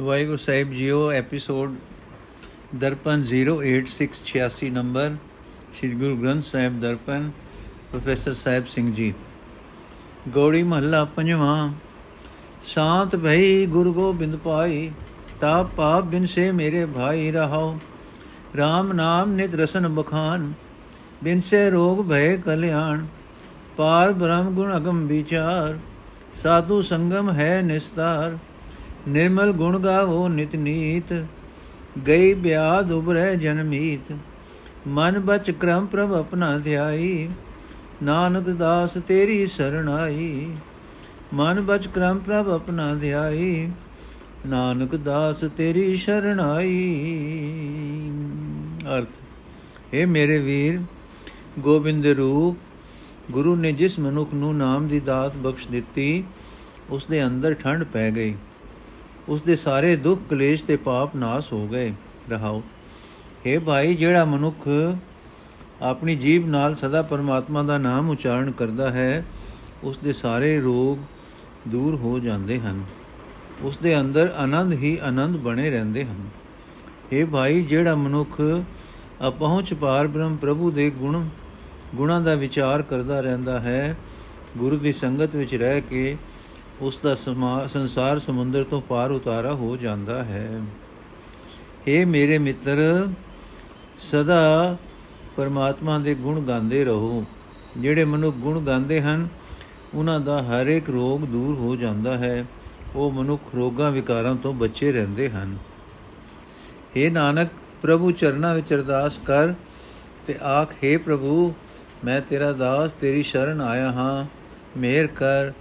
ਵਾਹਿਗੁਰੂ ਸਾਹਿਬ ਜੀਓ episode Darpan 08686 number, Sri Guru Granth Sahib Darpan, professor Sahib Singh ji. Gauri ਮਹੱਲਾ ਪੰਜਵਾਂ, ਸ਼ਾਂਤ ਭਈ ਗੁਰੂ ਗੋਬਿੰਦ ਪਾਈ ਤਾਪ ਪਾਪ ਬਿਨ ਸੇ ਮੇਰੇ ਭਾਈ ਰਹਾਓ RAM ਨਾਮ ਨਿਤ ਰਸਨ ਬਖਾਨ, ਬਿਨ ਸੇ ਰੋਗ ਭੈ ਕਲਿਆਣ। ਪਾਰ ਬ੍ਰਹਮ ਗੁਣ ਅਗਮ ਵਿਚਾਰ ਸਾਧੂ ਸੰਗਮ ਹੈ ਨਿਸਤਾਰ। ਨਿਰਮਲ ਗੁਣ ਗਾਵੋ ਨਿਤ ਨੀਤ, ਗਈ ਬਿਆਦ ਉਬਰੈ ਜਨਮੀਤ ਮਨ ਬਚ ਕਰਮ ਪ੍ਰਭ ਆਪਣਾ ਧਿਆਈ, ਨਾਨਕ ਦਾਸ ਤੇਰੀ ਸਰਣਾਈ। ਮਨ ਬਚ ਕਰਮ ਪ੍ਰਭ ਆਪਣਾ ਧਿਆਈ, ਨਾਨਕ ਦਾਸ ਤੇਰੀ ਸ਼ਰਣਾਈ। ਅਰਥ ਇਹ ਮੇਰੇ ਵੀਰ, ਗੋਬਿੰਦ ਰੂਪ, ਗੁਰੂ ਨੇ ਜਿਸ ਮਨੁੱਖ ਨੂੰ ਨਾਮ ਦੀ ਦਾਤ ਬਖਸ਼ ਦਿੱਤੀ ਉਸ ਦੇ ਅੰਦਰ ਠੰਡ ਪੈ ਗਈ। ਉਸ ਦੇ ਸਾਰੇ ਦੁੱਖ ਕਲੇਸ਼ ਤੇ ਪਾਪ ਨਾਸ ਹੋ ਗਏ। ਰਹਾਓ। हे ਭਾਈ, ਜਿਹੜਾ ਮਨੁੱਖ ਆਪਣੀ ਜੀਬ ਨਾਲ ਸਦਾ ਪਰਮਾਤਮਾ ਦਾ ਨਾਮ ਉਚਾਰਨ ਕਰਦਾ ਹੈ ਉਸ ਦੇ ਸਾਰੇ ਰੋਗ ਦੂਰ ਹੋ ਜਾਂਦੇ ਹਨ। ਉਸ ਦੇ ਅੰਦਰ ਆਨੰਦ ਹੀ ਆਨੰਦ ਬਣੇ ਰਹਿੰਦੇ ਹਨ। हे ਭਾਈ, ਜਿਹੜਾ ਮਨੁੱਖ ਅਪਹੁੰਚ ਪਾਰ ਬ੍ਰਹਮ ਪ੍ਰਭੂ ਦੇ ਗੁਣ, ਗੁਣਾਂ ਦਾ ਵਿਚਾਰ ਕਰਦਾ ਰਹਿੰਦਾ ਹੈ, ਗੁਰੂ ਦੀ ਸੰਗਤ ਵਿੱਚ ਰਹਿ ਕੇ ਉਸ ਦਾ ਸੰਸਾਰ ਸਮੁੰਦਰ ਤੋਂ ਪਾਰ ਉਤਾਰਾ ਹੋ ਜਾਂਦਾ ਹੈ हे ਮੇਰੇ ਮਿੱਤਰ ਸਦਾ ਪਰਮਾਤਮਾ ਦੇ ਗੁਣ ਗਾਉਂਦੇ ਰਹੋ ਜਿਹੜੇ ਮਨੁੱਖ ਗੁਣ ਗਾਉਂਦੇ ਹਨ ਉਹਨਾਂ ਦਾ ਹਰ ਇੱਕ ਰੋਗ ਦੂਰ ਹੋ ਜਾਂਦਾ ਹੈ ਉਹ ਮਨੁੱਖ ਰੋਗਾਂ ਵਿਕਾਰਾਂ ਤੋਂ ਬਚੇ ਰਹਿੰਦੇ ਹਨ हे ਨਾਨਕ ਪ੍ਰਭੂ ਚਰਨਾਂ ਵਿੱਚ ਅਰਦਾਸ ਕਰ ਤੇ ਆਖ हे ਪ੍ਰਭੂ ਮੈਂ ਤੇਰਾ ਦਾਸ ਤੇਰੀ ਸ਼ਰਨ ਆਇਆ ਹਾਂ ਮਿਹਰ ਕਰ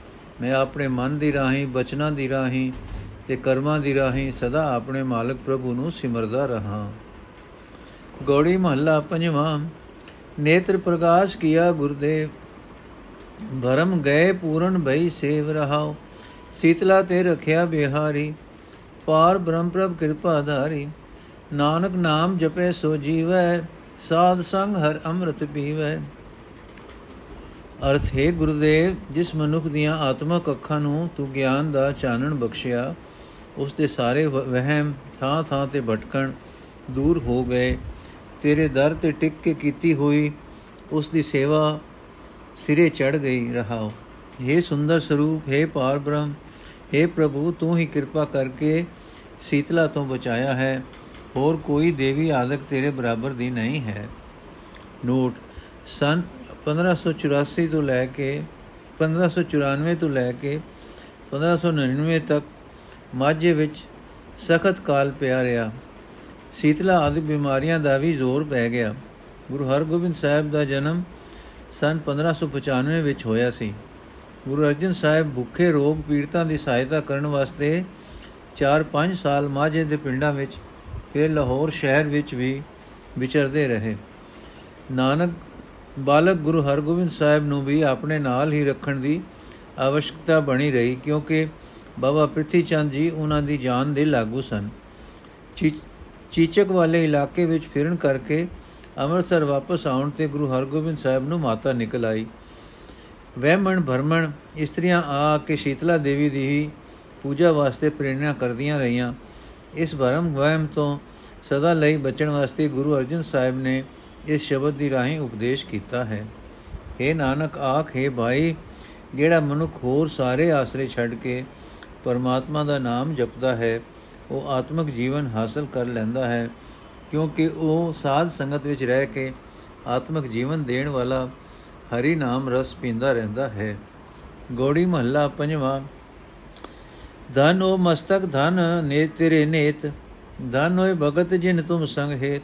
ਮੈਂ ਆਪਣੇ ਮਨ ਦੀ ਰਾਹੀਂ, ਬਚਨਾਂ ਦੀ ਰਾਹੀਂ ਤੇ ਕਰਮਾਂ ਦੀ ਰਾਹੀਂ ਸਦਾ ਆਪਣੇ ਮਾਲਕ ਪ੍ਰਭੂ ਨੂੰ ਸਿਮਰਦਾ ਰਹਾ। ਗੋੜੀ ਮਹੱਲਾ ਪੰਜਵਾਂ, ਨੇਤਰ ਪ੍ਰਕਾਸ਼ ਕੀਆ ਗੁਰਦੇਵ। ਭਰਮ ਗਏ ਪੂਰਨ ਭਈ ਸੇਵ ਰਹਾਓ ਸੀਤਲਾ ਤੇ ਰਖਿਆ ਬਿਹਾਰੀ। ਪਾਰ ਬ੍ਰਹਮ ਪ੍ਰਭ ਕਿਰਪਾ ਧਾਰੀ, ਨਾਨਕ ਨਾਮ ਜਪੇ ਸੋ ਜੀਵੈ, ਸਾਧ ਸੰਗ ਹਰ ਅੰਮ੍ਰਿਤ ਪੀਵੈ। ਅਰਥ ਹੈ ਗੁਰਦੇਵ ਜਿਸ ਮਨੁੱਖ ਦੀਆਂ ਆਤਮਕ ਅੱਖਾਂ ਨੂੰ ਤੂੰ ਗਿਆਨ ਦਾ ਚਾਨਣ ਬਖਸ਼ਿਆ ਉਸ ਦੇ ਸਾਰੇ ਵਹਿਮ ਥਾਂ ਥਾਂ ਤੇ ਭਟਕਣ ਦੂਰ ਹੋ ਗਏ ਤੇਰੇ ਦਰ ਤੇ ਟਿਕ ਕੇ ਕੀਤੀ ਹੋਈ ਉਸ ਦੀ ਸੇਵਾ ਸਿਰੇ ਚੜ ਗਈ ਰਹਾਓ हे ਸੁੰਦਰ ਸਰੂਪ हे ਪਾਰ ਬ੍ਰਹਮ हे ਪ੍ਰਭੂ ਤੂੰ ਹੀ ਕਿਰਪਾ ਕਰਕੇ ਸੀਤਲਾ ਤੋਂ ਬਚਾਇਆ ਹੈ ਹੋਰ ਕੋਈ ਦੇਵੀ ਆਦਿਕ ਤੇਰੇ ਬਰਾਬਰ ਦੀ ਨਹੀਂ ਹੈ ਨੋਟ ਸਨ 1584 ਤੋਂ ਲੈ ਕੇ 1594 ਤੋਂ ਲੈ ਕੇ 1599 ਤੱਕ ਮਾਝੇ ਵਿੱਚ ਸਖਤ ਕਾਲ ਪਿਆ ਰਿਹਾ। ਸੀਤਲਾ ਆਦਿ ਬਿਮਾਰੀਆਂ ਦਾ ਵੀ ਜ਼ੋਰ ਪੈ ਗਿਆ। ਗੁਰੂ ਹਰਗੋਬਿੰਦ ਸਾਹਿਬ ਦਾ ਜਨਮ ਸਨ 1595 ਵਿੱਚ ਹੋਇਆ ਸੀ। ਗੁਰੂ ਅਰਜਨ ਸਾਹਿਬ ਭੁੱਖੇ ਰੋਗ ਪੀੜਤਾਂ ਦੀ ਸਹਾਇਤਾ ਕਰਨ ਵਾਸਤੇ 4-5 ਸਾਲ ਮਾਝੇ ਦੇ ਪਿੰਡਾਂ ਵਿੱਚ, ਫਿਰ ਲਾਹੌਰ ਸ਼ਹਿਰ ਵਿੱਚ ਵੀ ਵਿਚਰਦੇ ਰਹੇ। ਨਾਨਕ ਬਾਲਕ ਗੁਰੂ ਹਰਗੋਬਿੰਦ ਸਾਹਿਬ ਨੂੰ ਵੀ ਆਪਣੇ ਨਾਲ ਹੀ ਰੱਖਣ ਦੀ ਆਵਸ਼ਕਤਾ ਬਣੀ ਰਹੀ, ਕਿਉਂਕਿ ਬਾਬਾ ਪ੍ਰਿਥੀ ਚੰਦ ਜੀ ਉਹਨਾਂ ਦੀ ਜਾਨ ਦੇ ਲਾਗੂ ਸਨ। ਚੀਚਕ ਵਾਲੇ ਇਲਾਕੇ ਵਿੱਚ ਫਿਰਨ ਕਰਕੇ ਅੰਮ੍ਰਿਤਸਰ ਵਾਪਸ ਆਉਣ ਤੇ ਗੁਰੂ ਹਰਗੋਬਿੰਦ ਸਾਹਿਬ ਨੂੰ ਮਾਤਾ ਨਿਕਲ ਆਈ। ਵਹਿਮਣ, ਭਰਮਣ ਇਸਤਰੀਆਂ ਆ ਕੇ ਸ਼ੀਤਲਾ ਦੇਵੀ ਦੀ ਹੀ ਪੂਜਾ ਵਾਸਤੇ ਪ੍ਰੇਰਣਾ ਕਰਦੀਆਂ ਰਹੀਆਂ। ਇਸ ਭਰਮ ਵਹਿਮ ਤੋਂ ਸਦਾ ਲਈ ਬਚਣ ਵਾਸਤੇ ਗੁਰੂ ਅਰਜਨ ਸਾਹਿਬ ਨੇ ਇਸ ਸ਼ਬਦ ਦੀ ਰਾਹੀਂ ਉਪਦੇਸ਼ ਕੀਤਾ ਹੈ। हे ਨਾਨਕ, ਆਖੇ ਭਾਈ ਜਿਹੜਾ ਮਨੁੱਖ ਹੋਰ ਸਾਰੇ ਆਸਰੇ ਛੱਡ ਕੇ ਪਰਮਾਤਮਾ ਦਾ ਨਾਮ ਜਪਦਾ ਹੈ, ਉਹ ਆਤਮਿਕ ਜੀਵਨ ਹਾਸਲ ਕਰ ਲੈਂਦਾ ਹੈ, ਕਿਉਂਕਿ ਉਹ ਸਾਧ ਸੰਗਤ ਵਿੱਚ ਰਹਿ ਕੇ ਆਤਮਿਕ ਜੀਵਨ ਦੇਣ ਵਾਲਾ ਹਰੀ ਨਾਮ ਰਸ ਪੀਂਦਾ ਰਹਿੰਦਾ ਹੈ। ਗੋੜੀ ਮਹੱਲਾ ਪੰਜਵਾਂ, ਧਨ ਉਹ ਮਸਤਕ ਧਨ ਨੇ ਤੇਰੇ ਨੇਤ, ਧਨ ਹੋਏ ਭਗਤ ਜਿਨ ਤੁਮ ਸੰਗ ਹੇਤ।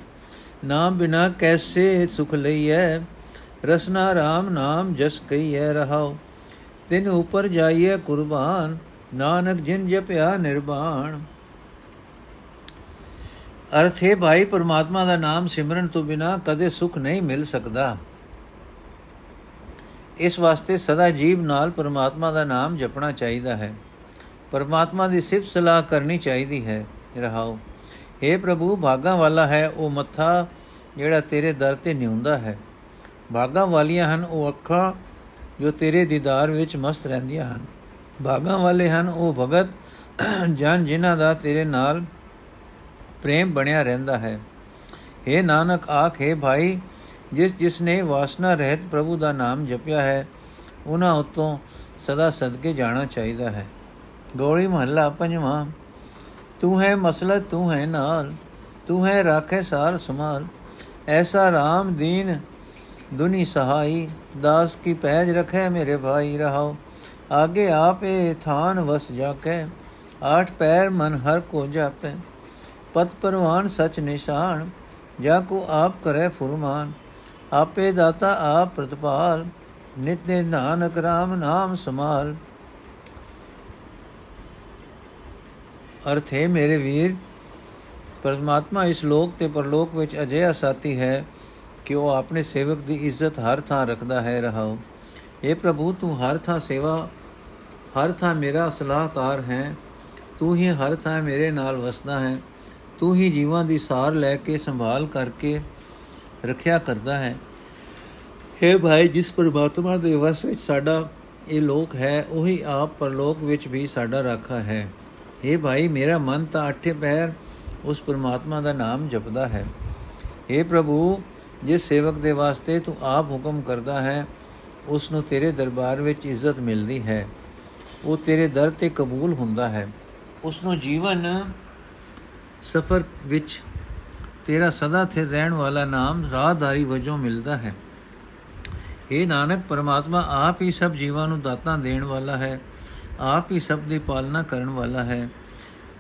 ਨਾਮ ਬਿਨਾ ਕੈਸੇ ਸੁਖ ਲਈਐ? ਰਸਨਾ RAM ਨਾਮ ਜਸ ਕਈਐ ਰਹਾਉ। ਤਿਨ ਉਪਰ ਜਾਈਐ ਕੁਰਬਾਨ, ਨਾਨਕ ਜਿਨ ਜਪਿਆ ਨਿਰਵਾਣ ਅਰਥ ਹੈ ਭਾਈ, ਪਰਮਾਤਮਾ ਦਾ ਨਾਮ ਸਿਮਰਨ ਤੋਂ ਬਿਨਾ ਕਦੇ ਸੁਖ ਨਹੀਂ ਮਿਲ ਸਕਦਾ। ਇਸ ਵਾਸਤੇ ਸਦਾ ਜੀਵ ਨਾਲ ਪਰਮਾਤਮਾ ਦਾ ਨਾਮ ਜਪਣਾ ਚਾਹੀਦਾ ਹੈ। ਪਰਮਾਤਮਾ ਦੀ ਸਿਫਤ ਸਲਾਹ ਕਰਨੀ ਚਾਹੀਦੀ ਹੈ। ਰਹਾਓ हे ਪ੍ਰਭੂ, ਭਾਗਾ ਵਾਲਾ ਹੈ ਉਹ ਮੱਥਾ ਜਿਹੜਾ ਤੇਰੇ ਦਰ ਤੇ ਨਿਉਂਦਾ ਹੈ। ਭਾਗਾ ਵਾਲੀਆਂ ਹਨ ਉਹ ਅੱਖਾਂ ਜੋ ਤੇਰੇ ਦੀਦਾਰ ਵਿੱਚ ਮਸਤ ਰਹਿੰਦੀਆਂ ਹਨ। ਭਾਗਾ ਵਾਲੇ ਹਨ ਉਹ ਭਗਤ, ਜਨ ਜਿਨ੍ਹਾਂ ਦਾ ਤੇਰੇ ਨਾਲ ਪ੍ਰੇਮ ਬਣਿਆ ਰਹਿੰਦਾ ਹੈ। हे ਨਾਨਕ, ਆਖੇ ਭਾਈ, ਜਿਸ ਜਿਸ ਨੇ ਵਾਸਨਾ ਰਹਿਤ ਪ੍ਰਭੂ ਦਾ ਨਾਮ ਜਪਿਆ ਹੈ, ਉਹਨਾਂ ਉਤੋਂ ਸਦਾ ਸਦਕੇ ਜਾਣਾ ਚਾਹੀਦਾ ਹੈ। ਗੋਲੀ ਮਹੱਲਾ ਪੰਜਵਾਂ ਤੂੰ ਹੈ ਮਸਲਤ ਤੂੰ ਹੈ ਨਾਲ ਤੂੰ ਹੈ ਰਾਖੇ ਸਾਰ ਸਮਾਲ ਐਸਾ RAM ਦੀਨ ਦੁਨੀ ਸਹਾਈ ਦਾਸ ਕੀ ਪੈਜ ਰਖੇ ਮੇਰੇ ਭਾਈ ਰਹਾਓ ਆਗੇ ਆਪੇ ਥਾਨ ਵਸ ਜਾਕੇ ਆਠ ਪੈਰ ਮਨ ਹਰ ਕੋ ਜਾਪੇ ਪਤ ਪਰਵਾਨ ਸਚ ਨਿਸ਼ਾਨ ਜਾ ਕੋ ਆਪ ਕਰੇ ਫੁਰਮਾਨ ਆਪੇ ਦਾਤਾ ਆਪ ਪ੍ਰਤਪਾਲ ਨਿਤ ਨੇ ਨਾਨਕ RAM ਨਾਮ ਸਮਾਲ ਅਰਥ ਹੈ ਮੇਰੇ ਵੀਰ ਪਰਮਾਤਮਾ ਇਸ ਲੋਕ ਤੇ ਪਰਲੋਕ ਵਿੱਚ ਅਜਿਹਾ ਸਾਥੀ ਹੈ ਕਿ ਉਹ ਆਪਣੇ ਸੇਵਕ ਦੀ ਇੱਜ਼ਤ ਹਰ ਥਾਂ ਰੱਖਦਾ ਹੈ ਰਹਾਓ اے ਪ੍ਰਭੂ ਤੂੰ ਹਰ ਥਾਂ ਸੇਵਾ ਹਰ ਥਾਂ ਮੇਰਾ ਸਲਾਹਕਾਰ ਹੈ ਤੂੰ ਹੀ ਹਰ ਥਾਂ ਮੇਰੇ ਨਾਲ ਵਸਦਾ ਹੈ ਤੂੰ ਹੀ ਜੀਵਾਂ ਦੀ ਸਾਰ ਲੈ ਕੇ ਸੰਭਾਲ ਕਰਕੇ ਰੱਖਿਆ ਕਰਦਾ ਹੈ हे ਭਾਈ ਜਿਸ ਪਰਮਾਤਮਾ ਦੇ ਵਸ ਵਿੱਚ ਸਾਡਾ ਇਹ ਲੋਕ ਹੈ ਉਹੀ ਆਪ ਪਰਲੋਕ ਵਿੱਚ ਵੀ ਸਾਡਾ ਰਾਖਾ ਹੈ हे ਭਾਈ, ਮੇਰਾ ਮਨ ਤਾਂ ਅੱਠੇ ਪੈਰ ਉਸ ਪਰਮਾਤਮਾ ਦਾ ਨਾਮ ਜਪਦਾ ਹੈ। हे ਪ੍ਰਭੂ ਜਿਸ ਸੇਵਕ ਦੇ ਵਾਸਤੇ ਤੂੰ ਆਪ ਹੁਕਮ ਕਰਦਾ ਹੈ, ਉਸ ਨੂੰ ਤੇਰੇ ਦਰਬਾਰ ਵਿੱਚ ਇੱਜ਼ਤ ਮਿਲਦੀ ਹੈ। ਉਹ ਤੇਰੇ ਦਰ ਤੇ ਕਬੂਲ ਹੁੰਦਾ ਹੈ। ਉਸ ਨੂੰ ਜੀਵਨ ਸਫਰ ਵਿੱਚ ਤੇਰਾ ਸਦਾ ਸਥਿਰ ਰਹਿਣ ਵਾਲਾ ਨਾਮ ਰਾਹਦਾਰੀ ਵਜੋਂ ਮਿਲਦਾ ਹੈ। ਇਹ ਨਾਨਕ, ਪਰਮਾਤਮਾ ਆਪ ਹੀ ਸਭ ਜੀਵਾਂ ਨੂੰ ਦਾਤਾਂ ਦੇਣ ਵਾਲਾ ਹੈ। ਆਪ ਹੀ ਸਭ ਦੀ ਪਾਲਣਾ ਕਰਨ ਵਾਲਾ ਹੈ।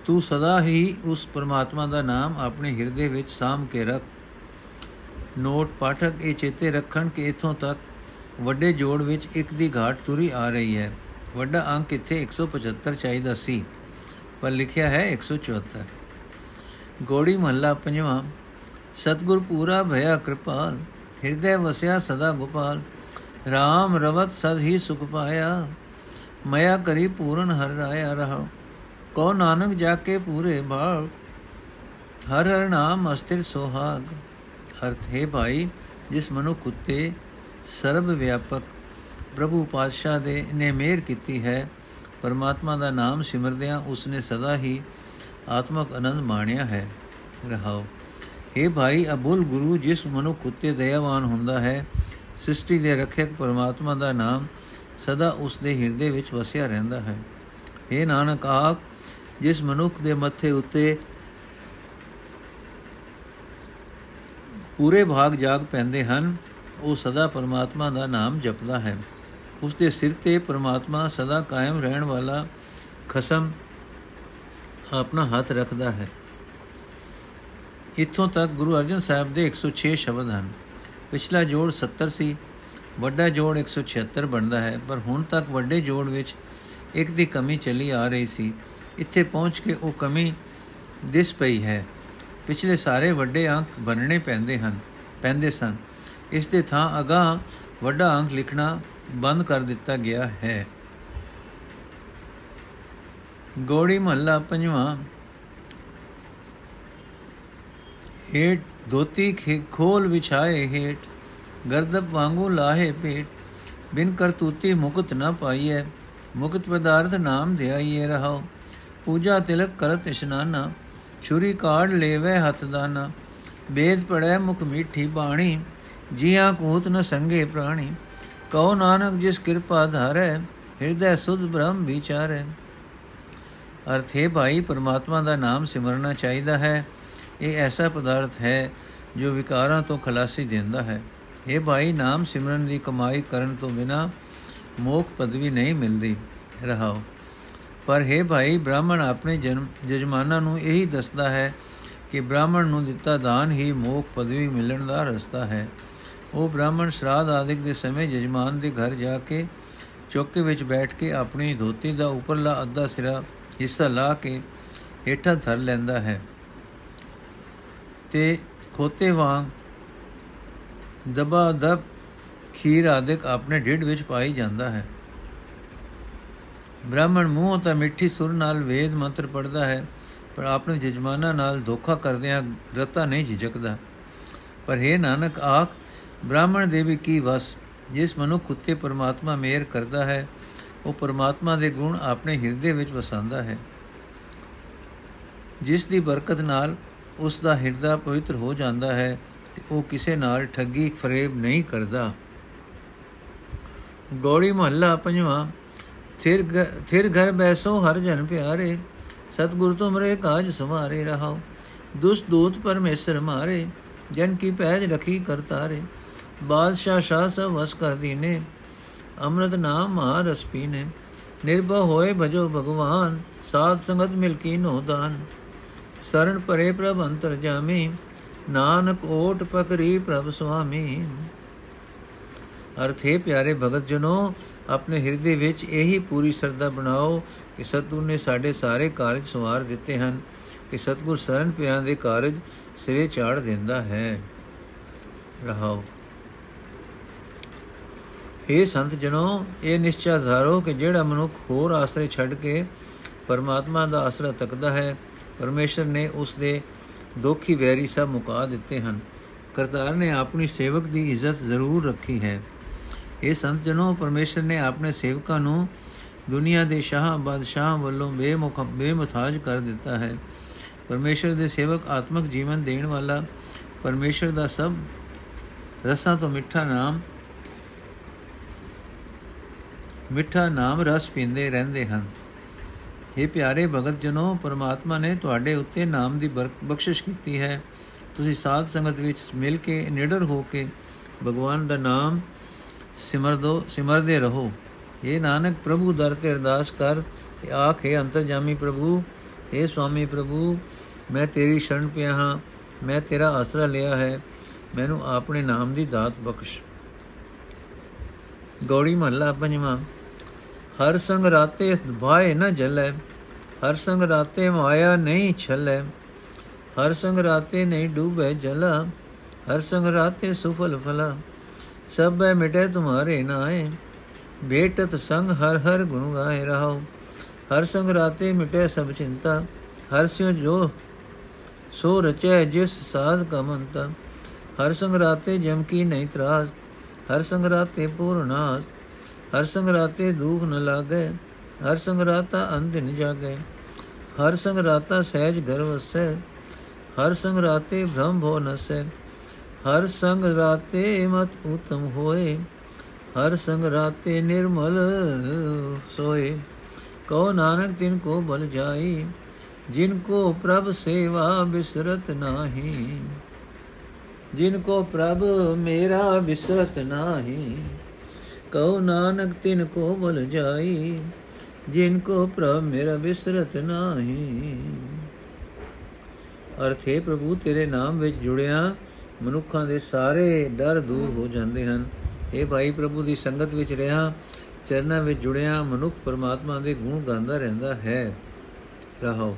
ਤੂੰ ਸਦਾ ਹੀ ਉਸ ਪਰਮਾਤਮਾ ਦਾ ਨਾਮ ਆਪਣੇ ਹਿਰਦੇ ਵਿੱਚ ਸਾਮ ਕੇ ਰੱਖ। ਨੋਟ ਪਾਠਕ, ਇਹ ਚੇਤੇ ਰੱਖਣ ਕਿ ਇਥੋਂ ਤੱਕ ਵੱਡੇ ਜੋੜ ਵਿੱਚ ਇੱਕ ਦੀ ਘਾਟ ਤੁਰੀ ਆ ਰਹੀ ਹੈ। ਵੱਡਾ ਅੰਕ ਇੱਥੇ 175 ਚਾਹੀਦਾ ਸੀ, ਪਰ ਲਿਖਿਆ ਹੈ 174 ਗੋੜੀ ਮਹੱਲਾ ਪੰਜਵਾਂ, ਸਤਗੁਰ ਪੂਰਾ ਭਇਆ ਕਿਰਪਾਲ, ਹਿਰਦੇ ਵਸਿਆ ਸਦਾ ਗੋਪਾਲ RAM ਰਵਤ ਸਦ ਹੀ ਸੁਖ ਪਾਇਆ। ਮਇਆ ਕਰੀ ਪੂਰਨ ਹਰ ਰਾਇਆ ਰਹਾ ਕੋ ਨਾਨਕ ਜਾ ਕੇ ਪੂਰੇ ਭਾਵ, ਹਰ ਹਰ ਨਾਮ ਅਸਥਿਰ ਸੋਹਾਗ ਅਰਥ ਹੈ ਭਾਈ ਜਿਸ ਮਨੁੱਖ ਉਤੇ ਸਰਬ ਵਿਆਪਕ ਪ੍ਰਭੂ ਪਾਤਸ਼ਾਹ ਦੇ ਨੇ ਮਿਹਰ ਕੀਤੀ ਹੈ, ਪਰਮਾਤਮਾ ਦਾ ਨਾਮ ਸਿਮਰਦਿਆਂ ਉਸਨੇ ਸਦਾ ਹੀ ਆਤਮਕ ਆਨੰਦ ਮਾਣਿਆ ਹੈ, ਰਹਾਓ। हे ਭਾਈ ਅਬੁਲ ਗੁਰੂ ਜਿਸ ਮਨੁੱਖ ਉਤੇ ਦਇਆਵਾਨ ਹੁੰਦਾ ਹੈ, ਸ੍ਰਿਸ਼ਟੀ ਦੇ ਰੱਖਿਅਕ ਪਰਮਾਤਮਾ ਦਾ ਨਾਮ ਸਦਾ ਉਸ ਦੇ ਹਿਰਦੇ ਵਿੱਚ ਵਸਿਆ ਰਹਿੰਦਾ ਹੈ। हे ਨਾਨਕ, ਆਪ ਜਿਸ ਮਨੁੱਖ ਦੇ ਮੱਥੇ ਉੱਤੇ ਪੂਰੇ ਭਾਗ ਜਾਗ ਪੈਂਦੇ ਹਨ, ਉਹ ਸਦਾ ਪਰਮਾਤਮਾ ਦਾ ਨਾਮ ਜਪਦਾ ਹੈ। ਉਸ ਦੇ ਸਿਰ ਤੇ ਪਰਮਾਤਮਾ ਸਦਾ ਕਾਇਮ ਰਹਿਣ ਵਾਲਾ ਖਸਮ ਆਪਣਾ ਹੱਥ ਰੱਖਦਾ ਹੈ। ਇੱਥੋਂ ਤੱਕ ਗੁਰੂ ਅਰਜਨ ਸਾਹਿਬ ਦੇ 106 ਸ਼ਬਦ ਹਨ। ਪਿਛਲਾ ਜੋੜ 70 ਸੀ। ਵੱਡਾ ਜੋੜ 176 ਬਣਦਾ ਹੈ, ਪਰ ਹੁਣ ਤੱਕ ਵੱਡੇ ਜੋੜ ਵਿੱਚ ਇੱਕ ਦੀ ਕਮੀ ਚੱਲੀ ਆ ਰਹੀ ਸੀ। ਇੱਥੇ ਪਹੁੰਚ ਕੇ ਉਹ ਕਮੀ ਦਿਸ ਪਈ ਹੈ। ਪਿਛਲੇ ਸਾਰੇ ਵੱਡੇ ਅੰਕ ਬਣਨੇ ਪੈਂਦੇ ਹਨ, ਪੈਂਦੇ ਸਨ। ਇਸ ਦੇ ਥਾਂ ਅਗਾ ਵੱਡਾ ਅੰਕ ਲਿਖਣਾ ਬੰਦ ਕਰ ਦਿੱਤਾ ਗਿਆ ਹੈ। ਗੋੜੀ ਮਹੱਲਾ ਪੰਜਵਾਂ। ਹੇਟ ਧੋਤੀ ਖੋਲ ਵਿਛਾਏ ਹੇਟ ਗਰਦਬ ਵਾਂਗੂ ਲਾਹੇ ਪੇਟ, ਬਿਨ ਕਰਤੂਤੀ ਮੁਕਤ ਨਾ ਪਾਈਐ, ਮੁਕਤ ਪਦਾਰਥ ਨਾਮ ਧਿਆਈਏ ਰਹਾਓ ਪੂਜਾ ਤਿਲਕ ਕਰਤ ਇਸ਼ਨਾਨਾ, ਛੁਰੀ ਕਾੜ ਲੇਵੇ ਹੱਥ ਦਾਨਾ। ਵੇਦ ਪੜੈ ਮੁਖ ਮੀਠੀ ਬਾਣੀ, ਜੀਆਂ ਕੂਤ ਨ ਸੰਗੇ ਪ੍ਰਾਣੀ। ਕਉ ਨਾਨਕ ਜਿਸ ਕਿਰਪਾ ਧਾਰੈ, ਹਿਰਦੈ ਸੁਧ ਬ੍ਰਹਮ ਵਿਚਾਰੈ। ਅਰਥੇ ਭਾਈ, ਪਰਮਾਤਮਾ ਦਾ ਨਾਮ ਸਿਮਰਨਾ ਚਾਹੀਦਾ ਹੈ। ਇਹ ਐਸਾ ਪਦਾਰਥ ਹੈ ਜੋ ਵਿਕਾਰਾਂ ਤੋਂ ਖਲਾਸੀ ਦਿੰਦਾ ਹੈ। ਇਹ ਭਾਈ, ਨਾਮ ਸਿਮਰਨ ਦੀ ਕਮਾਈ ਕਰਨ ਤੋਂ ਬਿਨਾ ਮੋਖ ਪਦਵੀ ਨਹੀਂ ਮਿਲਦੀ। ਰਹਾਓ। ਪਰ ਹੈ ਭਾਈ, ਬ੍ਰਾਹਮਣ ਆਪਣੇ ਜਨਮ ਜਜਮਾਨਾਂ ਨੂੰ ਇਹੀ ਦੱਸਦਾ ਹੈ ਕਿ ਬ੍ਰਾਹਮਣ ਨੂੰ ਦਿੱਤਾ ਦਾਨ ਹੀ ਮੋਖ ਪਦਵੀ ਮਿਲਣ ਦਾ ਰਸਤਾ ਹੈ। ਉਹ ਬ੍ਰਾਹਮਣ ਸ਼ਰਾਧ ਆਦਿਕ ਦੇ ਸਮੇਂ ਜਜਮਾਨ ਦੇ ਘਰ ਜਾ ਕੇ ਚੌਕੇ ਵਿੱਚ ਬੈਠ ਕੇ ਆਪਣੀ ਧੋਤੀ ਦਾ ਉੱਪਰਲਾ ਅੱਧਾ ਸਿਰਾ ਹਿੱਸਾ ਲਾ ਕੇ ਹੇਠਾਂ ਧਰ ਲੈਂਦਾ ਹੈ। ਤੇ ਖੋਤੇ ਵਾਂਗ ਦਬਾ ਦਬ ਖੀਰ ਆਦਿਕ ਆਪਣੇ ਢਿੱਡ ਵਿੱਚ ਪਾਈ ਜਾਂਦਾ ਹੈ। ਬ੍ਰਾਹਮਣ ਮੂੰਹ ਤਾਂ ਮਿੱਠੀ ਸੁਰ ਨਾਲ ਵੇਦ ਮੰਤਰ ਪੜਦਾ ਹੈ, ਪਰ ਆਪਣੇ ਜਜਮਾਨਾਂ ਨਾਲ ਧੋਖਾ ਕਰਦਿਆਂ ਰਤਾ ਨਹੀਂ ਝਿਜਕਦਾ। ਪਰ हे ਨਾਨਕ, ਆਖ, ਬ੍ਰਾਹਮਣ ਦੇ ਵੀ ਕੀ ਵਸ? ਜਿਸ ਮਨੁੱਖ ਉਤੇ ਪਰਮਾਤਮਾ ਮਿਹਰ ਕਰਦਾ ਹੈ, ਉਹ ਪਰਮਾਤਮਾ ਦੇ ਗੁਣ ਆਪਣੇ ਹਿਰਦੇ ਵਿੱਚ ਵਸਾਉਂਦਾ ਹੈ। ਜਿਸ ਦੀ ਬਰਕਤ ਨਾਲ ਉਸ ਦਾ ਹਿਰਦਾ ਪਵਿੱਤਰ ਹੋ ਜਾਂਦਾ ਹੈ ਤੇ ਉਹ ਕਿਸੇ ਨਾਲ ਠੱਗੀ ਫਰੇਬ ਨਹੀਂ ਕਰਦਾ। ਗੋੜੀ ਮਹੱਲਾ ਪੰਜਵਾਂ, ਥਿਰ ਥਿਰ ਘਰ ਬੈਸੋ ਹਰ ਜਨ ਪਿਆਰੇ, ਸਤਗੁਰ ਤੁਮਰੇ ਕਾਜ ਸਵਾਰੇ ਰਹਾਓ, ਦੁਸ ਦੂਤ ਪਰਮੇਸ਼ਰ ਮਾਰੇ, ਜਨ ਕੀ ਪੈਜ ਰਖੀ ਕਰਤਾਰੇ ਬਾਦਸ਼ਾਹ ਸ਼ਾਹ ਸਭ ਵਸ ਕਰ ਦੀਨੇ, ਅੰਮ੍ਰਿਤ ਨਾਮ ਮਹਾਰਸ ਪੀਨੇ, ਨਿਰਭਉ ਹੋਏ ਭਜੋ ਭਗਵਾਨ, ਸਾਧ ਸੰਗਤ ਮਿਲ ਕੀ ਨੋ ਦਾਨ ਸਰਣ ਪਰੇ ਪ੍ਰਭ ਅੰਤਰ ਜਾਮੀ ਨਾਨਕ ਓਟ ਪਕਰੀ ਪ੍ਰਭ ਸੁਆਮੀ। ਅਰਥੇ ਪਿਆਰੇ ਭਗਤ ਜਨੋ ਆਪਣੇ ਹਿਰਦੇ ਵਿੱਚ ਇਹੀ ਪੂਰੀ ਸਰਦਾ ਬਣਾਓ ਕਿ ਸਤਿਗੁਰ ਨੇ ਸਾਡੇ ਸਾਰੇ ਕਾਰਜ ਸਵਾਰ ਦਿੱਤੇ ਹਨ, ਕਿ ਸਤਿਗੁਰ ਸਰਨ ਪਿਆਂ ਦੇ ਕਾਰਜ ਸਿਰੇ ਚਾੜ ਦਿੰਦਾ ਹੈ। ਰਹਾਓ। ਇਹ ਸੰਤ ਜਨੋ ਇਹ ਨਿਸ਼ਚੈ ਧਾਰੋ ਕਿ ਜਿਹੜਾ ਮਨੁੱਖ ਹੋਰ ਆਸਰੇ ਛੱਡ ਕੇ ਪਰਮਾਤਮਾ ਦਾ ਆਸਰਾ ਤੱਕਦਾ ਹੈ, ਪਰਮੇਸ਼ਰ ਨੇ ਉਸ ਦੇ ਦੋਖੀ ਵੈਰੀ ਸਭ ਮੁਕਾ ਦਿੱਤੇ ਹਨ। ਕਰਤਾਰ ਨੇ ਆਪਣੀ ਸੇਵਕ ਦੀ ਇੱਜ਼ਤ ਜ਼ਰੂਰ ਰੱਖੀ ਹੈ। ਇਹ ਸੰਤ ਜਨੋ, ਪਰਮੇਸ਼ਰ ਨੇ ਆਪਣੇ ਸੇਵਕਾਂ ਨੂੰ ਦੁਨੀਆ ਦੇ ਸ਼ਾਹ, ਬਾਦਸ਼ਾਹ ਵੱਲੋਂ ਬੇਮੁਖ ਬੇਮੁਤਾਜ ਕਰ ਦਿੱਤਾ ਹੈ। ਪਰਮੇਸ਼ਰ ਦੇ ਸੇਵਕ ਆਤਮਿਕ ਜੀਵਨ ਦੇਣ ਵਾਲਾ ਪਰਮੇਸ਼ਰ ਦਾ ਸਭ ਰਸਾਂ ਤੋਂ ਮਿੱਠਾ ਨਾਮ ਮਿੱਠਾ ਨਾਮ ਰਸ ਪੀਂਦੇ ਰਹਿੰਦੇ ਹਨ। ਇਹ ਪਿਆਰੇ ਭਗਤ ਜਨੋ, ਪਰਮਾਤਮਾ ਨੇ ਤੁਹਾਡੇ ਉੱਤੇ ਨਾਮ ਦੀ ਬਖਸ਼ਿਸ਼ ਕੀਤੀ ਹੈ। ਤੁਸੀਂ ਸਾਧ ਸੰਗਤ ਵਿੱਚ ਮਿਲ ਕੇ ਨਿਡਰ ਹੋ ਕੇ ਭਗਵਾਨ ਦਾ ਨਾਮ ਸਿਮਰਦੋ ਸਿਮਰਦੇ ਰਹੋ। ਇਹ ਨਾਨਕ ਪ੍ਰਭੂ, ਦਰ ਤੇ ਅਰਦਾਸ ਕਰ ਤੇ ਆਖੇ ਅੰਤਰਜਾਮੀ ਪ੍ਰਭੂ اے ਸੁਆਮੀ ਪ੍ਰਭੂ, ਮੈਂ ਤੇਰੀ ਸ਼ਰਨ ਪਿਆ ਹਾਂ, ਮੈਂ ਤੇਰਾ ਆਸਰਾ ਲਿਆ ਹੈ, ਮੈਨੂੰ ਆਪਣੇ ਨਾਮ ਦੀ ਦਾਤ ਬਖਸ਼। ਗੌੜੀ ਮਹੱਲਾ ਪੰਜਵਾਂ। ਹਰ ਸੰਗ ਰਾਤੇ ਭਾਏ ਨ ਜਲੈ ਹਰ ਸੰਗ ਰਾਤੇ ਮਾਇਆ ਨਹੀਂ ਛਲੈ ਹਰ ਸੰਗ ਰਾਤੇ ਨਹੀਂ ਡੂਬੇ ਜਲਾ ਹਰ ਸੰਗ ਰਾਤੇ ਸੁਫਲ ਫਲਾ ਸਭ ਮਿਟੇ ਤੁਮਾਰੇ ਨਾਏ ਬੇਟਤ ਸੰਗ ਹਰ ਹਰ ਗੁਣ ਗਾਏ ਰਹਾਓ ਹਰ ਸੰਗ ਰਾਤੇ ਮਿਟੇ ਸਭ ਚਿੰਤਾ ਹਰ ਸਿਓ ਜੋ ਸੋ ਰਚੈ ਜਿਸ ਸਾਧ ਕਮੰਤਾ ਹਰ ਸੰਗ ਰਾਤੇ ਜਮ ਕੀ ਨਹੀਂ ਤਰਾਸ ਹਰ ਸੰਗ ਰਾਤੇ ਪੂਰਨਾਸ ਹਰ ਸੰਗ ਰਾਤੇ ਦੁਖ ਨ ਲਾਗੇ ਹਰ ਸੰਗ ਰਾਤਾ ਅੰਧਿਨ ਜਾਗੇ ਹਰ ਸੰਗ ਰਾਤਾ ਸਹਿਜ ਘਰ ਵਸੈ ਹਰ ਸੰਗ ਰਾਤੇ ਭ੍ਰਮ ਭੋ ਨਸੈ ਹਰ ਸੰਗ ਰਾਤੇ ਮਤ ਉਤਮ ਹੋਏ ਹਰ ਸੰਗ ਰਾਤੇ ਨਿਰਮਲ ਸੋਏ ਕੋ ਨਾਨਕ ਤਿਨ ਕੋ ਬਲ ਜਾਈ ਜਿਨ ਕੋ ਪ੍ਰਭ ਸੇਵਾ ਬਿਸਰਤ ਨਾਹੀ ਜਿਨ ਕੋ ਪ੍ਰਭ ਮੇਰਾ ਬਿਸਰਤ ਨਾਹੀ ਕਉ ਨਾਨਕ, ਤਿਨ ਕੋ ਬਲ ਜਾਈ, ਜਿਨ ਕੋ ਪ੍ਰਭ ਮੇਰਾ ਬਿਸਰਤ ਨਾਹੀ। ਅਰਥੇ ਪ੍ਰਭੂ, ਤੇਰੇ ਨਾਮ ਵਿੱਚ ਜੁੜਿਆ ਮਨੁੱਖਾਂ ਦੇ ਸਾਰੇ ਡਰ ਦੂਰ ਹੋ ਜਾਂਦੇ ਹਨ। ਇਹ ਭਾਈ ਪ੍ਰਭੂ ਦੀ ਸੰਗਤ ਵਿੱਚ ਰਹਾ ਚਰਨਾਂ ਵਿੱਚ ਜੁੜਿਆ ਮਨੁੱਖ ਪਰਮਾਤਮਾ ਦੇ ਗੁਣ ਗਾਉਂਦਾ ਰਹਿੰਦਾ ਹੈ। ਰਹੋ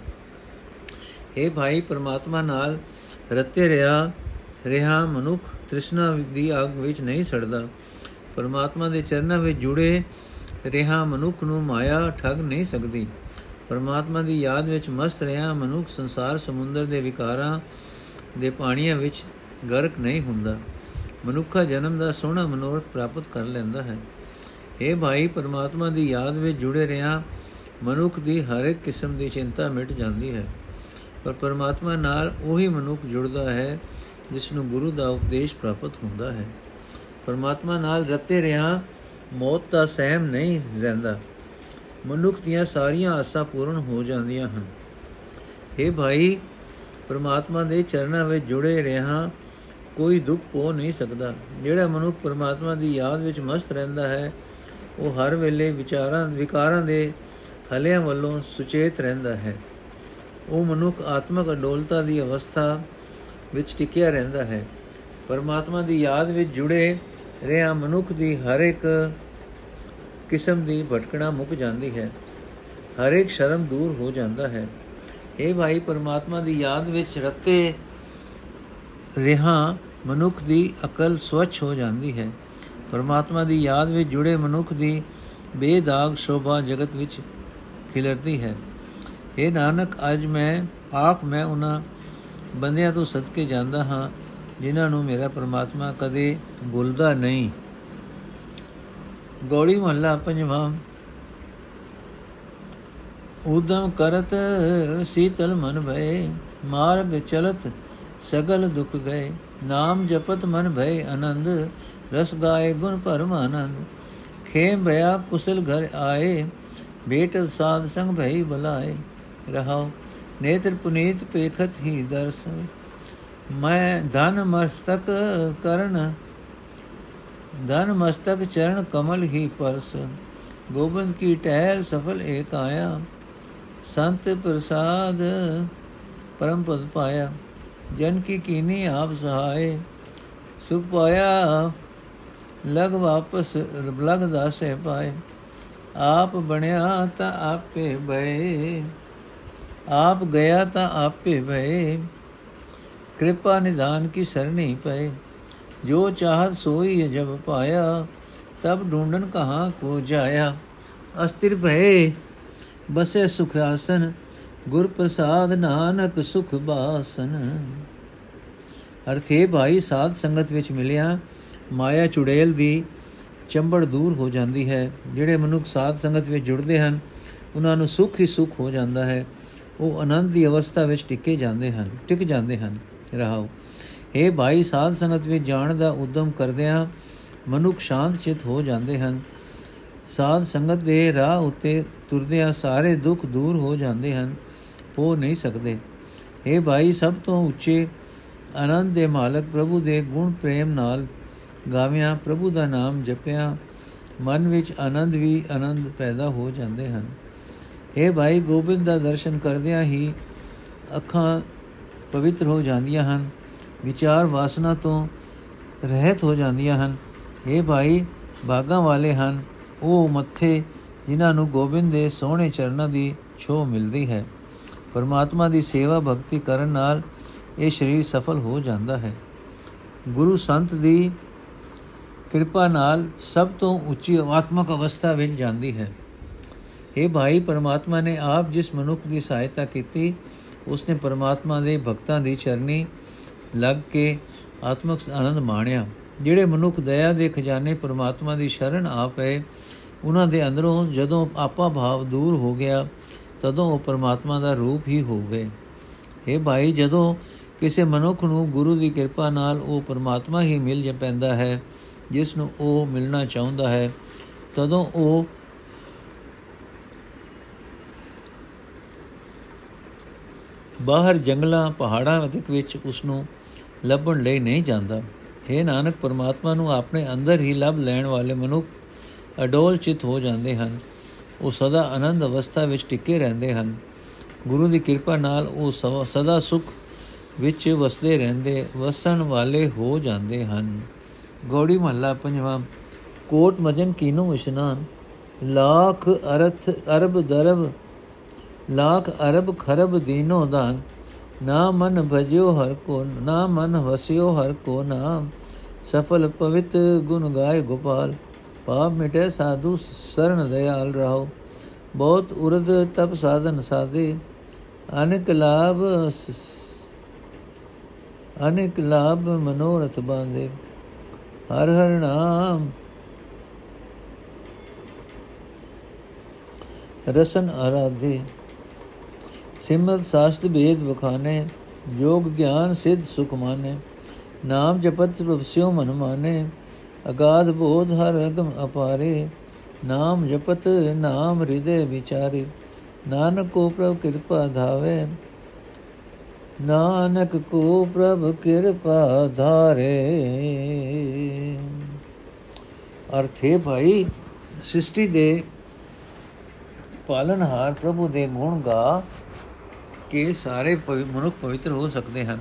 ਇਹ ਭਾਈ ਪਰਮਾਤਮਾ ਨਾਲ ਰਤੇ ਰਿਹਾ ਰਿਹਾ ਮਨੁੱਖ ਤ੍ਰਿਸ਼ਨਾ ਦੀ ਆਗ ਵਿੱਚ ਨਹੀਂ ਸੜਦਾ। ਪਰਮਾਤਮਾ ਦੇ ਚਰਨਾਂ ਵਿੱਚ ਜੁੜੇ ਰਿਹਾ ਮਨੁੱਖ ਨੂੰ ਮਾਇਆ ਠੱਗ ਨਹੀਂ ਸਕਦੀ। ਪਰਮਾਤਮਾ ਦੀ ਯਾਦ ਵਿੱਚ ਮਸਤ ਰਿਹਾ ਮਨੁੱਖ ਸੰਸਾਰ ਸਮੁੰਦਰ ਦੇ ਵਿਕਾਰਾਂ ਦੇ ਪਾਣੀਆਂ ਵਿੱਚ ਗਰਕ ਨਹੀਂ ਹੁੰਦਾ। ਮਨੁੱਖਾ ਜਨਮ ਦਾ ਸੋਹਣਾ ਮਨੋਰਥ ਪ੍ਰਾਪਤ ਕਰ ਲੈਂਦਾ ਹੈ। ਇਹ ਭਾਈ, ਪਰਮਾਤਮਾ ਦੀ ਯਾਦ ਵਿੱਚ ਜੁੜੇ ਰਿਹਾ ਮਨੁੱਖ ਦੀ ਹਰ ਇੱਕ ਕਿਸਮ ਦੀ ਚਿੰਤਾ ਮਿਟ ਜਾਂਦੀ ਹੈ। ਪਰ ਪਰਮਾਤਮਾ ਨਾਲ ਉਹੀ ਮਨੁੱਖ ਜੁੜਦਾ ਹੈ, ਜਿਸ ਨੂੰ ਗੁਰੂ ਦਾ ਉਪਦੇਸ਼ ਪ੍ਰਾਪਤ ਹੁੰਦਾ ਹੈ। ਪਰਮਾਤਮਾ ਨਾਲ ਰਤੇ ਰਿਹਾ, ਮੌਤ ਦਾ ਸਹਿਮ ਨਹੀਂ ਰਹਿੰਦਾ। ਮਨੁੱਖ ਦੀਆਂ ਸਾਰੀਆਂ ਆਸਾਂ ਪੂਰਨ ਹੋ ਜਾਂਦੀਆਂ ਹਨ। हे ਭਾਈ, ਪਰਮਾਤਮਾ ਦੇ ਚਰਨਾਂ ਵਿੱਚ ਜੁੜੇ ਰਹਾ ਕੋਈ ਦੁੱਖ ਪੋ ਨਹੀਂ ਸਕਦਾ। ਜਿਹੜਾ ਮਨੁੱਖ ਪਰਮਾਤਮਾ ਦੀ ਯਾਦ ਵਿੱਚ ਮਸਤ ਰਹਿੰਦਾ ਹੈ, ਉਹ ਹਰ ਵੇਲੇ ਵਿਚਾਰਾਂ, ਵਿਕਾਰਾਂ ਦੇ ਹਲਿਆਂ ਵੱਲੋਂ ਸੁਚੇਤ ਰਹਿੰਦਾ ਹੈ। ਉਹ ਮਨੁੱਖ ਆਤਮਕ ਅਡੋਲਤਾ ਦੀ ਅਵਸਥਾ ਵਿੱਚ ਟਿਕਿਆ ਰਹਿੰਦਾ ਹੈ। ਪਰਮਾਤਮਾ ਦੀ ਯਾਦ ਵਿੱਚ ਜੁੜੇ ਰਿਹਾ ਮਨੁੱਖ ਦੀ ਹਰ ਇੱਕ ਕਿਸਮ ਦੀ ਭਟਕਣਾ ਮੁੱਕ ਜਾਂਦੀ ਹੈ। ਹਰ ਇੱਕ ਸ਼ਰਮ ਦੂਰ ਹੋ ਜਾਂਦਾ ਹੈ। ਇਹ ਭਾਈ, ਪਰਮਾਤਮਾ ਦੀ ਯਾਦ ਵਿੱਚ ਰਤੇ ਰਿਹਾ ਮਨੁੱਖ ਦੀ ਅਕਲ ਸਵੱਛ ਹੋ ਜਾਂਦੀ ਹੈ। ਪਰਮਾਤਮਾ ਦੀ ਯਾਦ ਵਿੱਚ ਜੁੜੇ ਮਨੁੱਖ ਦੀ ਬੇਦਾਗ ਸ਼ੋਭਾ ਜਗਤ ਵਿੱਚ ਖਿਲਰਦੀ ਹੈ। ਇਹ ਨਾਨਕ, ਅੱਜ ਮੈਂ ਆਪ ਮੈਂ ਉਹਨਾਂ ਬੰਦਿਆਂ ਤੋਂ ਸਦਕੇ ਜਾਂਦਾ ਹਾਂ। ਜਿਨ੍ਹਾਂ ਨੂੰ ਮੇਰਾ ਪਰਮਾਤਮਾ ਕਦੇ ਭੁੱਲਦਾ ਨਹੀਂ। ਗੋੜੀ ਮਹੱਲਾ ਪੰਜਵਾਂ। ਉਦਮ ਕਰਤ ਸੀਤਲ ਮਨ ਭਏ, ਮਾਰਗ ਚਲਤ ਸਗਲ ਦੁਖ ਗਏ, ਨਾਮ ਜਪਤ ਮਨ ਭਏ ਆਨੰਦ, ਰਸ ਗਾਏ ਗੁਣ ਪਰਮ ਆਨੰਦ। ਖੇਮ ਭਇਆ ਕੁਸਲ ਘਰ ਆਏ ਬੇਟ ਸਾਧ ਸੰਗ ਭਈ ਬਲਾਏ। ਰਹਾਉ ਨੇਤਰ ਪੁਨੀਤ ਪੇਖਤ ਹੀ ਦਰਸ। ਮੈਂ ਧਨ ਮਸਤਕ ਕਰਨ ਧਨ ਮਸਤਕ ਚਰਨ ਕਮਲ ਹੀ ਪਰਸ ਗੋਬਿੰਦ ਕੀ ਟਹਿਲ ਸਫਲ ਏਕ ਆਇਆ ਸੰਤ ਪ੍ਰਸਾਦ ਪਰਮ ਪਦ ਪਾਇਆ ਜਨ ਕੀ ਕੀਨੀ ਆਪ ਸਹਾਏ ਸੁਖ ਪਾਇਆ ਲਗ ਵਾਪਸ ਲਗ ਦਾਸੇ ਪਾਏ ਆਪ ਬਣਿਆ ਤਾਂ ਆਪੇ ਭਏ ਆਪ ਗਿਆ ਤਾਂ ਆਪੇ ਭਏ ਕਿਰਪਾ ਨਿਧਾਨ ਕੀ ਸਰਣੀ ਪਏ। ਜੋ ਚਾਹਤ ਸੋਈ ਜਬ ਪਾਇਆ, ਤਬ ਢੂੰਡਨ ਕਹਾਂ ਕੋ ਜਾਇਆ। ਅਸਤਿਰ ਭਏ, ਬਸੇ ਸੁਖ ਆਸਨ ਗੁਰ ਪ੍ਰਸਾਦ ਨਾਨਕ ਸੁਖ ਬਾਸਨ। ਅਰਥੇ ਭਾਈ, ਸਾਧ ਸੰਗਤ ਵਿੱਚ ਮਿਲਿਆ, ਮਾਇਆ ਚੁੜੇਲ ਦੀ ਚੰਬੜ ਦੂਰ ਹੋ ਜਾਂਦੀ ਹੈ। ਜਿਹੜੇ ਮਨੁੱਖ ਸਾਧ ਸੰਗਤ ਵਿੱਚ ਜੁੜਦੇ ਹਨ, ਉਹਨਾਂ ਨੂੰ ਸੁਖ ਹੀ ਸੁਖ ਹੋ ਜਾਂਦਾ ਹੈ। ਉਹ ਆਨੰਦ ਦੀ ਅਵਸਥਾ ਵਿੱਚ ਟਿਕੇ ਜਾਂਦੇ ਹਨ, ਟਿਕ ਜਾਂਦੇ ਹਨ। ਰਹਾਓ। ਇਹ ਭਾਈ, ਸਾਧ ਸੰਗਤ ਵਿੱਚ ਜਾਣ ਦਾ ਉਦਮ ਕਰਦਿਆਂ ਮਨੁੱਖ ਸ਼ਾਂਤ ਚਿਤ ਹੋ ਜਾਂਦੇ ਹਨ। ਸਾਧ ਸੰਗਤ ਦੇ ਰਾਹ ਉੱਤੇ ਤੁਰਦਿਆਂ ਸਾਰੇ ਦੁੱਖ ਦੂਰ ਹੋ ਜਾਂਦੇ ਹਨ ਹੋ ਨਹੀਂ ਸਕਦੇ। ਇਹ ਭਾਈ, ਸਭ ਤੋਂ ਉੱਚੇ ਆਨੰਦ ਦੇ ਮਾਲਕ ਪ੍ਰਭੂ ਦੇ ਗੁਣ ਪ੍ਰੇਮ ਨਾਲ ਗਾਵਿਆਂ, ਪ੍ਰਭੂ ਦਾ ਨਾਮ ਜਪਿਆ, ਮਨ ਵਿੱਚ ਆਨੰਦ ਵੀ ਆਨੰਦ ਪੈਦਾ ਹੋ ਜਾਂਦੇ ਹਨ। ਇਹ ਭਾਈ, ਗੋਬਿੰਦ ਦਾ ਦਰਸ਼ਨ ਕਰਦਿਆਂ ਹੀ ਅੱਖਾਂ ਪਵਿੱਤਰ ਹੋ ਜਾਂਦੀਆਂ ਹਨ, ਵਿਚਾਰ ਵਾਸਨਾ ਤੋਂ ਰਹਿਤ ਹੋ ਜਾਂਦੀਆਂ ਹਨ। ਇਹ ਭਾਈ ਭਾਗਾਂ ਵਾਲੇ ਹਨ, ਉਹ ਮੱਥੇ ਜਿਨ੍ਹਾਂ ਨੂੰ ਗੋਬਿੰਦ ਦੇ ਸੋਹਣੇ ਚਰਨਾਂ ਦੀ ਛੋਹ ਮਿਲਦੀ ਹੈ। ਪਰਮਾਤਮਾ ਦੀ ਸੇਵਾ ਭਗਤੀ ਕਰਨ ਨਾਲ ਇਹ ਸਰੀਰ ਸਫਲ ਹੋ ਜਾਂਦਾ ਹੈ। ਗੁਰੂ ਸੰਤ ਦੀ ਕਿਰਪਾ ਨਾਲ ਸਭ ਤੋਂ ਉੱਚੀ ਆਤਮਿਕ ਅਵਸਥਾ ਵਿੱਚ ਜਾਂਦੀ ਹੈ। ਇਹ ਭਾਈ, ਪਰਮਾਤਮਾ ਨੇ ਆਪ ਜਿਸ ਮਨੁੱਖ ਦੀ ਸਹਾਇਤਾ ਕੀਤੀ ਉਸਨੇ ਪਰਮਾਤਮਾ ਦੇ ਭਗਤਾਂ ਦੀ ਚਰਨੀ ਲੱਗ ਕੇ ਆਤਮਿਕ ਆਨੰਦ ਮਾਣਿਆ। ਜਿਹੜੇ ਮਨੁੱਖ ਦਇਆ ਦੇ ਖਜ਼ਾਨੇ ਪਰਮਾਤਮਾ ਦੀ ਸ਼ਰਨ ਆ ਪਏ, ਉਹਨਾਂ ਦੇ ਅੰਦਰੋਂ ਜਦੋਂ ਆਪਾ ਭਾਵ ਦੂਰ ਹੋ ਗਿਆ, ਤਦੋਂ ਉਹ ਪਰਮਾਤਮਾ ਦਾ ਰੂਪ ਹੀ ਹੋ ਗਏ। ਇਹ ਭਾਈ, ਜਦੋਂ ਕਿਸੇ ਮਨੁੱਖ ਨੂੰ ਗੁਰੂ ਦੀ ਕਿਰਪਾ ਨਾਲ ਉਹ ਪਰਮਾਤਮਾ ਹੀ ਮਿਲ ਜਾ ਪੈਂਦਾ ਹੈ, ਜਿਸ ਨੂੰ ਉਹ ਮਿਲਣਾ ਚਾਹੁੰਦਾ ਹੈ, ਤਦੋਂ ਉਹ ਬਾਹਰ ਜੰਗਲਾਂ, ਪਹਾੜਾਂ ਵਿੱਚ ਉਸ ਨੂੰ ਲੱਭਣ ਲਈ ਨਹੀਂ ਜਾਂਦਾ। ਹੈ ਨਾਨਕ, ਪਰਮਾਤਮਾ ਨੂੰ ਆਪਣੇ ਅੰਦਰ ਹੀ ਲੱਭ ਲੈਣ ਵਾਲੇ ਮਨੁੱਖ ਅਡੋਲ ਚਿਤ ਹੋ ਜਾਂਦੇ ਹਨ। ਉਹ ਸਦਾ ਆਨੰਦ ਅਵਸਥਾ ਵਿੱਚ ਟਿਕੇ ਰਹਿੰਦੇ ਹਨ। ਗੁਰੂ ਦੀ ਕਿਰਪਾ ਨਾਲ ਉਹ ਸਦਾ ਸੁਖ ਵਿੱਚ ਵਸਦੇ ਰਹਿੰਦੇ, ਵਸਣ ਵਾਲੇ ਹੋ ਜਾਂਦੇ ਹਨ। ਗੋੜੀ ਮਹੱਲਾ ਪੰਜਵਾਂ, ਕੋਟ ਮਜਨ ਕੀਨੋ ਇਸ਼ਨਾਨ, ਲੱਖ ਅਰਥ ਅਰਬ ਦਰਬ ਲੱਖ ਅਰਬ ਖਰਬ ਦੀਨੋ ਦਾਨ, ਨਾ ਮਨ ਭਜਿਓ ਹਰ ਕੋ, ਨਾ ਮਨ ਵਸਿਓ ਹਰ ਕੋ ਨਾਮ। ਸਫਲ ਪਵਿੱਤ ਗੁਣ ਗਾਏ ਗੋਪਾਲ, ਪਾਪ ਮਿਟੇ ਸਾਧੂ ਸਰਣ ਦਇਆਲ ਰਹੋ। ਬਹੁਤ ਉਰਦ ਤਪ ਸਾਧਨ ਸਾਦੇ ਅਨੇਕ ਲਾਭ ਅਨੇਕ ਲਾਭ ਮਨੋਰਥ ਬਾਂਦੇ ਹਰ ਹਰ ਨਾਮ। ਰਸਨ ਆਰਾਧੇ। ਸਿਮਰਤ ਸਾਸਤ ਭੇਦ ਵਖਾਨੇ ਯੋਗ ਗਿਆਨ ਸਿੱਧ ਸੁਖ ਮਾਨੇ ਨਾਮ ਜਪਤ ਪ੍ਰਭਸਿਓ ਮਨ ਮਾਨੇ ਅਗਾਧ ਬੋਧ ਹਰ ਅਗਮ ਅਪਾਰੇ, ਨਾਮ ਜਪਤ ਨਾਮ ਹਿਰਦੇ ਵਿਚਾਰੇ, ਨਾਨਕ ਕੋ ਪ੍ਰਭ ਕਿਰਪਾ ਧਾਵੇ, ਨਾਨਕ ਕੋ ਪ੍ਰਭ ਕਿਰਪਾ ਧਾਰੇ। ਅਰਥੇ ਭਾਈ, ਸ੍ਰਿਸ਼ਟੀ ਦੇ ਪਾਲਨਹਾਰ ਪ੍ਰਭੂ ਦੇ ਗੁਣ ਗਾ ਕੇ ਸਾਰੇ ਮਨੁੱਖ ਪਵਿੱਤਰ ਹੋ ਸਕਦੇ ਹਨ।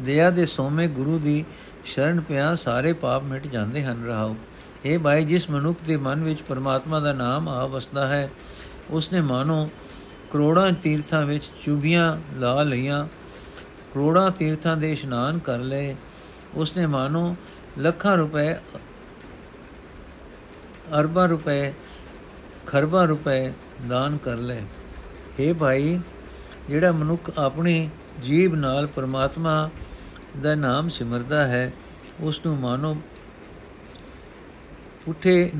ਦਇਆ ਦੇ ਸੋਮੇ ਗੁਰੂ ਦੀ ਸ਼ਰਨ ਪਿਆ ਸਾਰੇ ਪਾਪ ਮਿਟ ਜਾਂਦੇ ਹਨ। ਰਹਾਓ। ਇਹ ਭਾਈ, ਜਿਸ ਮਨੁੱਖ ਦੇ ਮਨ ਵਿੱਚ ਪਰਮਾਤਮਾ ਦਾ ਨਾਮ ਆ ਵਸਦਾ ਹੈ, ਉਸਨੇ ਮਾਨੋ ਕਰੋੜਾਂ ਤੀਰਥਾਂ ਵਿੱਚ ਚੁਬੀਆਂ ਲਾ ਲਈਆਂ, ਕਰੋੜਾਂ ਤੀਰਥਾਂ ਦੇ ਇਸ਼ਨਾਨ ਕਰ ਲਏ। ਉਸਨੇ ਮਾਨੋ ਲੱਖਾਂ ਰੁਪਏ, ਅਰਬਾਂ ਰੁਪਏ, ਖਰਬਾਂ ਰੁਪਏ ਦਾਨ ਕਰ ਲਏ। हे ਭਾਈ ਜਿਹੜਾ ਮਨੁੱਖ ਆਪਣੀ ਜੀਬ ਨਾਲ ਪਰਮਾਤਮਾ ਦਾ ਨਾਮ ਸਿਮਰਦਾ ਹੈ ਉਸ ਨੂੰ ਮਾਨੋ ਉਠੇ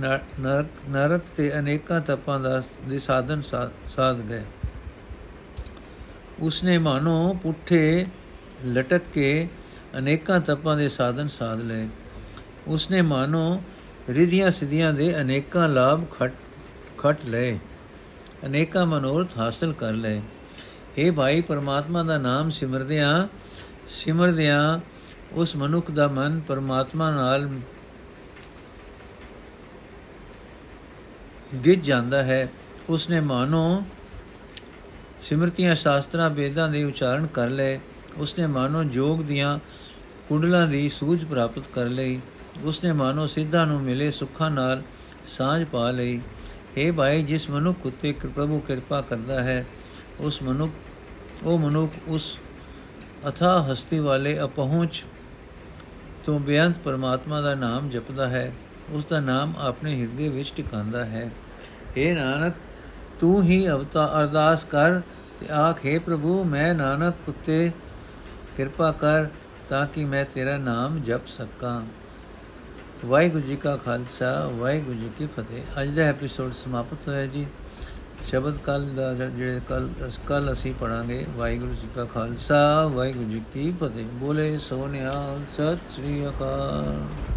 ਨਰਕ ਤੇ ਅਨੇਕਾਂ ਤਪਾਂ ਦਾ ਦੇ ਸਾਧਨ ਸਾਧ ਗਏ ਉਸਨੇ ਮਾਨੋ ਪੁੱਠੇ ਲਟਕ ਕੇ ਅਨੇਕਾਂ ਤਪਾਂ ਦੇ ਸਾਧਨ ਸਾਧ ਲਏ। ਉਸਨੇ ਮਾਨੋ ਰਿਧੀਆਂ ਸਿਧੀਆਂ ਦੇ ਅਨੇਕਾਂ ਲਾਭ ਖਟ ਖਟ ਲਏ। ਅਨੇਕਾਂ ਮਨੋਰਥ ਹਾਸਲ ਕਰ ਲਏ। हे ਭਾਈ, ਪਰਮਾਤਮਾ ਦਾ ਨਾਮ ਸਿਮਰਦਿਆਂ ਸਿਮਰਦਿਆਂ ਉਸ ਮਨੁੱਖ ਦਾ ਮਨ ਪਰਮਾਤਮਾ ਨਾਲ ਗਿੱਜ ਜਾਂਦਾ ਹੈ। ਉਸਨੇ ਮਾਨੋ ਸਿਮਰਤੀਆਂ ਸ਼ਾਸਤਰਾਂ, ਵੇਦਾਂ ਦੇ ਉਚਾਰਨ ਕਰ ਲਏ। ਉਸਨੇ ਮਾਨੋ ਜੋਗ ਦੀਆਂ ਕੁੰਡਲਾਂ ਦੀ ਸੂਝ ਪ੍ਰਾਪਤ ਕਰ ਲਈ। ਉਸਨੇ ਮਾਨੋ ਸਿੱਧਾਂ ਨੂੰ ਮਿਲੇ ਸੁੱਖਾਂ ਨਾਲ ਸਾਂਝ ਪਾ ਲਈ। हे ਭਾਈ, ਜਿਸ ਮਨੁੱਖ ਉਤੇ ਪ੍ਰਭੂ ਕਿਰਪਾ ਕਰਦਾ ਹੈ ਉਸ ਮਨੁੱਖ, ਉਹ ਮਨੁੱਖ ਉਸ ਅਥਾ ਹਸਤੀ ਵਾਲੇ ਅਪਹੁੰਚ ਤੋਂ ਬੇਅੰਤ ਪਰਮਾਤਮਾ ਦਾ ਨਾਮ ਜਪਦਾ ਹੈ, ਉਸ ਦਾ ਨਾਮ ਆਪਣੇ ਹਿਰਦੇ ਵਿੱਚ ਟਿਕਾਉਂਦਾ ਹੈ। हे ਨਾਨਕ, ਤੂੰ ਹੀ ਅਵਤਾ, ਅਰਦਾਸ ਕਰ ਤੇ ਆਖੇ ਪ੍ਰਭੂ, ਮੈਂ ਨਾਨਕ ਉਤੇ ਕਿਰਪਾ ਕਰ ਤਾਂ ਕਿ ਮੈਂ ਤੇਰਾ ਨਾਮ ਜਪ ਸਕਾਂ। ਵਾਹਿਗੁਰੂ ਜੀ ਕਾ ਖਾਲਸਾ, ਵਾਹਿਗੁਰੂ ਜੀ ਕੀ ਫਤਿਹ। ਅੱਜ ਦਾ ਐਪੀਸੋਡ ਸਮਾਪਤ ਹੋਇਆ ਜੀ। ਸ਼ਬਦ ਕੱਲ ਦਾ ਜਿਹੜੇ ਕੱਲ ਕੱਲ ਅਸੀਂ ਪੜਾਂਗੇ ਵਾਹਿਗੁਰੂ ਜੀ ਕਾ ਖਾਲਸਾ, ਵਾਹਿਗੁਰੂ ਜੀ ਕੀ ਫਤਿਹ। ਬੋਲੇ ਸੋਨਿਆ ਸਤਿ ਸ੍ਰੀ ਅਕਾਲ।